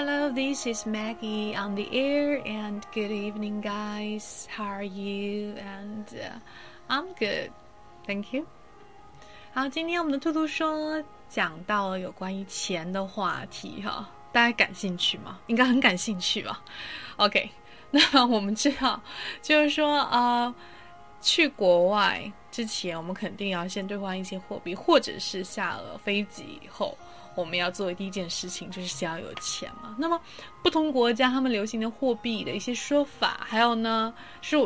Hello, this is Maggie on the air, and good evening, guys. How are you? And I'm good, thank you. 好，今天我们的兔兔说讲到了有关于钱的话题哈，大家感兴趣吗？应该很感兴趣吧。OK，那我们知道，就是说呃，去国外之前，我们肯定要先兑换一些货币，或者是下了飞机以后。我们要做的第一件事情就是先要有钱嘛。那么，不同国家他们流行的货币的一些说法，还有呢，是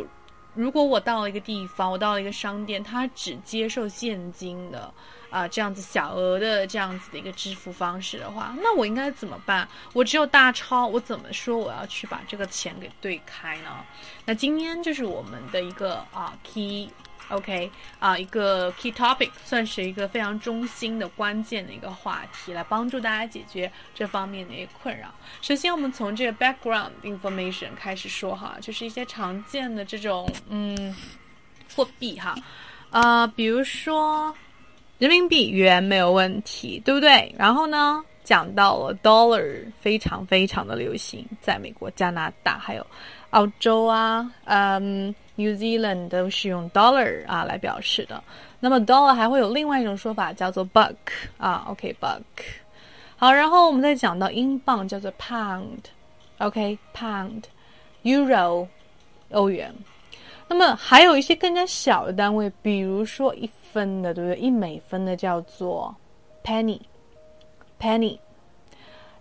如果我到了一个地方，我到了一个商店，它只接受现金的啊，这样子小额的这样子的一个支付方式的话，那我应该怎么办？我只有大钞，我怎么说我要去把这个钱给兑开呢？那今天就是我们的一个啊 key。OK 啊，一个 key topic 算是一个非常中心的关键的一个话题，来帮助大家解决这方面的一些困扰。首先，我们从这个 background information 开始说哈，就是一些常见的这种嗯货币哈，呃，比如说人民币、元没有问题，对不对？然后呢，讲到了 dollar 非常非常的流行，在美国、加拿大还有澳洲啊，嗯。New Zealand 都是用 dollar 啊来表示的，那么 dollar 还会有另外一种说法叫做 buck 啊，OK，buck。好，然后我们再讲到英镑叫做 pound，OK，pound，euro，欧元。那么还有一些更加小的单位，比如说一分的，对不对？一美分的叫做 penny，penny。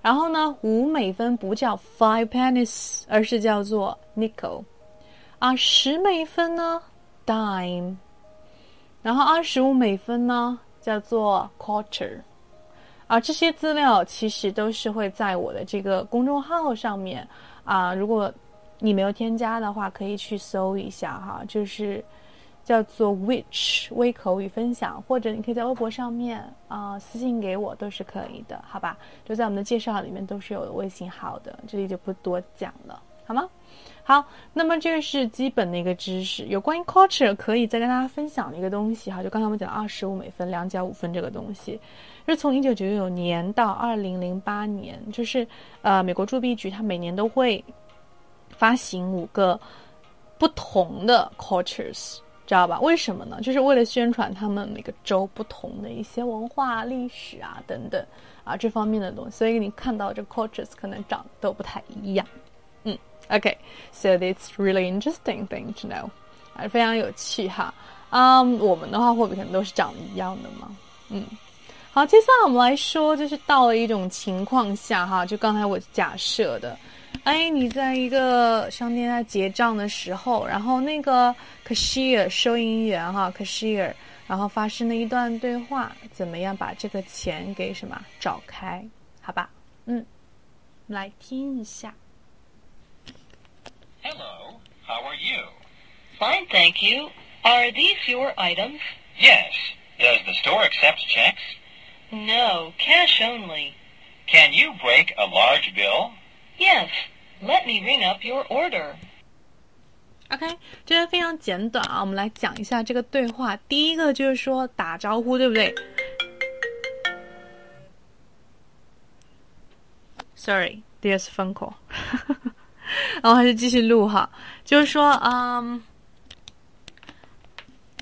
然后呢，五美分不叫 five pennies，而是叫做 nickel。啊，十美分呢，dime，然后二十五美分呢，叫做 quarter，啊，这些资料其实都是会在我的这个公众号上面啊，如果你没有添加的话，可以去搜一下哈，就是叫做 which 微口语分享，或者你可以在微博上面啊私信给我都是可以的，好吧？就在我们的介绍里面都是有微信号的，这里就不多讲了，好吗？好，那么这个是基本的一个知识。有关于 culture 可以再跟大家分享的一个东西哈，就刚才我们讲二十五美分、两角五分这个东西，是从一九九九年到二零零八年，就是呃美国铸币局它每年都会发行五个不同的 cultures，知道吧？为什么呢？就是为了宣传他们每个州不同的一些文化、历史啊等等啊这方面的东西，所以你看到这 cultures 可能长得都不太一样。嗯 Okay, so it's really interesting thing to know，还是，非常有趣哈。嗯，我们的话会不会可能都是长得一样的嘛。嗯，好，接下来我们来说，就是到了一种情况下哈，就刚才我假设的，哎，你在一个商店在结账的时候，然后那个 cashier 收银员哈 cashier，然后发生了一段对话，怎么样把这个钱给什么找开？好吧，嗯，来听一下。Hello, how are you? Fine, thank you. Are these your items? Yes. Does the store accept checks? No, cash only. Can you break a large bill? Yes. Let me ring up your order. OK，这个非常简短啊，我们来讲一下这个对话。第一个就是说打招呼，对不对？Sorry, there's a phone call 然后还是继续录哈，就是说，嗯，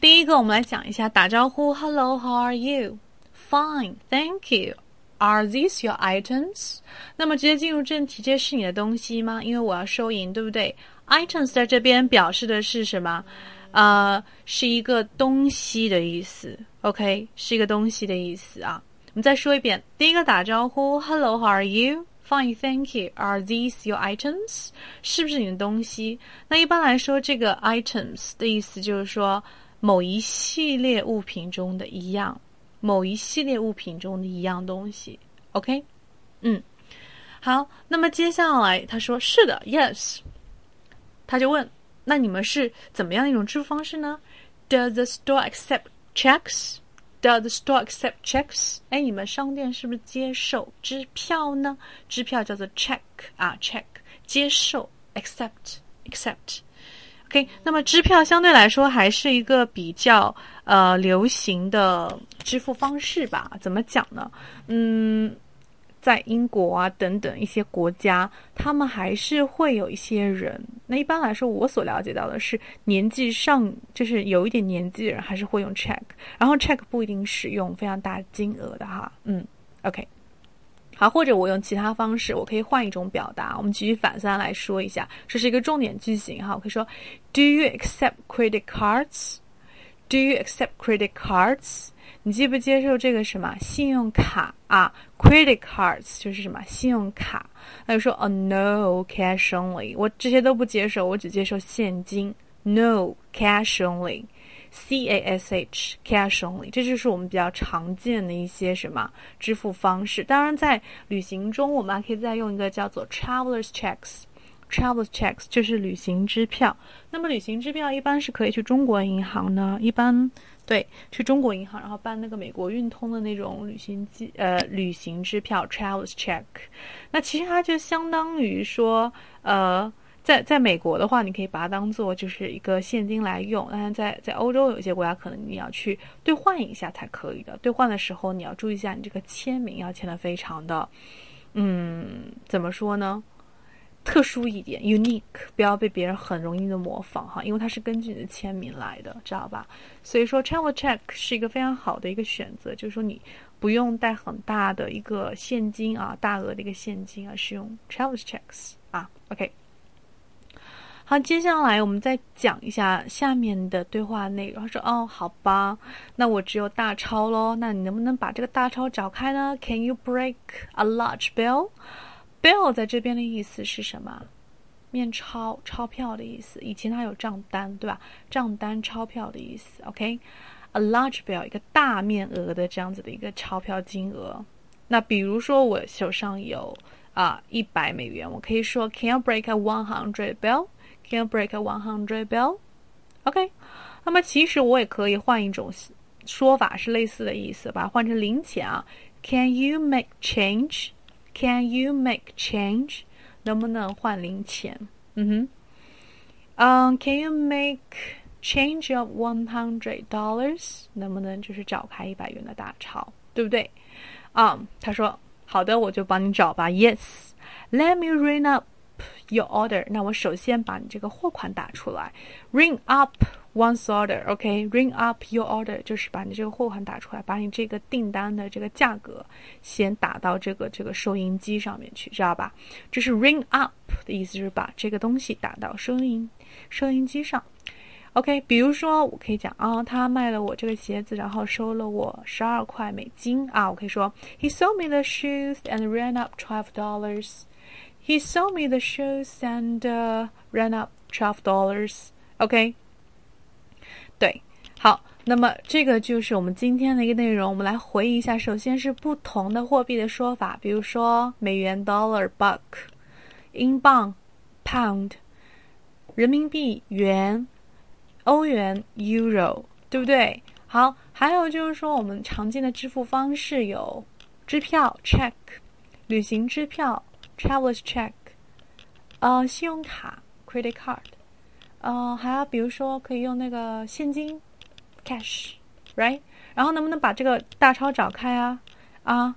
第一个我们来讲一下打招呼，Hello，How are you？Fine，Thank you。Are these your items？那么直接进入正题，这是你的东西吗？因为我要收银，对不对？Items 在这边表示的是什么？呃，是一个东西的意思。OK，是一个东西的意思啊。我们再说一遍，第一个打招呼，Hello，How are you？Fine, thank you. Are these your items? 是不是你的东西？那一般来说，这个 items 的意思就是说某一系列物品中的一样，某一系列物品中的一样东西。OK，嗯，好。那么接下来他说是的，Yes。他就问，那你们是怎么样一种支付方式呢？Does the store accept checks? Does the store accept checks？哎，你们商店是不是接受支票呢？支票叫做 check 啊，check 接受，accept，accept。OK，那么支票相对来说还是一个比较呃流行的支付方式吧？怎么讲呢？嗯，在英国啊等等一些国家，他们还是会有一些人。那一般来说，我所了解到的是年纪上就是有一点年纪的人还是会用 check，然后 check 不一定使用非常大金额的哈。嗯，OK。好，或者我用其他方式，我可以换一种表达。我们举一反三来说一下，这是一个重点句型哈。我可以说，Do you accept credit cards？Do you accept credit cards？你接不接受这个什么信用卡啊？Credit cards 就是什么信用卡？那就说，Oh no，cash only。我这些都不接受，我只接受现金。No，cash only。C A S H cash only，这就是我们比较常见的一些什么支付方式。当然，在旅行中，我们还可以再用一个叫做 travelers checks。travelers checks 就是旅行支票。那么，旅行支票一般是可以去中国银行呢，一般对去中国银行，然后办那个美国运通的那种旅行机呃旅行支票 travelers check。那其实它就相当于说呃。在在美国的话，你可以把它当做就是一个现金来用。但是在在欧洲有些国家，可能你要去兑换一下才可以的。兑换的时候，你要注意一下，你这个签名要签的非常的，嗯，怎么说呢？特殊一点，unique，不要被别人很容易的模仿哈，因为它是根据你的签名来的，知道吧？所以说，travel check 是一个非常好的一个选择，就是说你不用带很大的一个现金啊，大额的一个现金啊，是用 travel checks 啊，OK。好，接下来我们再讲一下下面的对话内容。他说：“哦，好吧，那我只有大钞喽。那你能不能把这个大钞找开呢？Can you break a large bill? Bill 在这边的意思是什么？面钞、钞票的意思。以前它有账单，对吧？账单、钞票的意思。OK，a large bill 一个大面额的这样子的一个钞票金额。那比如说我手上有啊一百美元，我可以说 Can you break a one hundred bill？” Can break a one hundred bill? OK，那么其实我也可以换一种说法，是类似的意思，把它换成零钱啊。Can you make change? Can you make change? 能不能换零钱？嗯哼。嗯，Can you make change of one hundred dollars？能不能就是找开一百元的大钞，对不对？啊，他说好的，我就帮你找吧。Yes, let me ring up. Your order，那我首先把你这个货款打出来，ring up one's order，OK，ring up your order 就是把你这个货款打出来，把你这个订单的这个价格先打到这个这个收银机上面去，知道吧？这是 ring up 的意思，就是把这个东西打到收银收银机上。OK，比如说我可以讲啊，他卖了我这个鞋子，然后收了我十二块美金啊，我可以说 He sold me the shoes and ran up twelve dollars。He sold me the shoes and ran up twelve dollars. OK，对，好，那么这个就是我们今天的一个内容。我们来回忆一下，首先是不同的货币的说法，比如说美元 dollar buck，英镑 pound，人民币元，欧元 euro，对不对？好，还有就是说我们常见的支付方式有支票 check，旅行支票。Travelers check，呃，信用卡 credit card，呃，还有比如说可以用那个现金 cash，right？然后能不能把这个大钞找开啊？啊，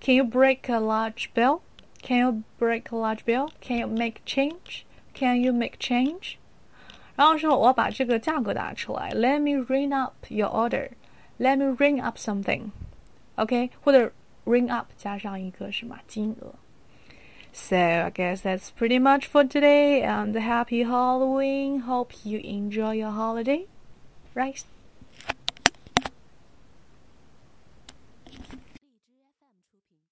Can you break a large bill？Can you break a large bill？Can you make change？Can you make change？然后说我要把这个价格打出来，Let me ring up your order，Let me ring up something，OK？或者 ring up 加上一个什么金额 ？So I guess that's pretty much for today um, and happy Halloween. Hope you enjoy your holiday. Right?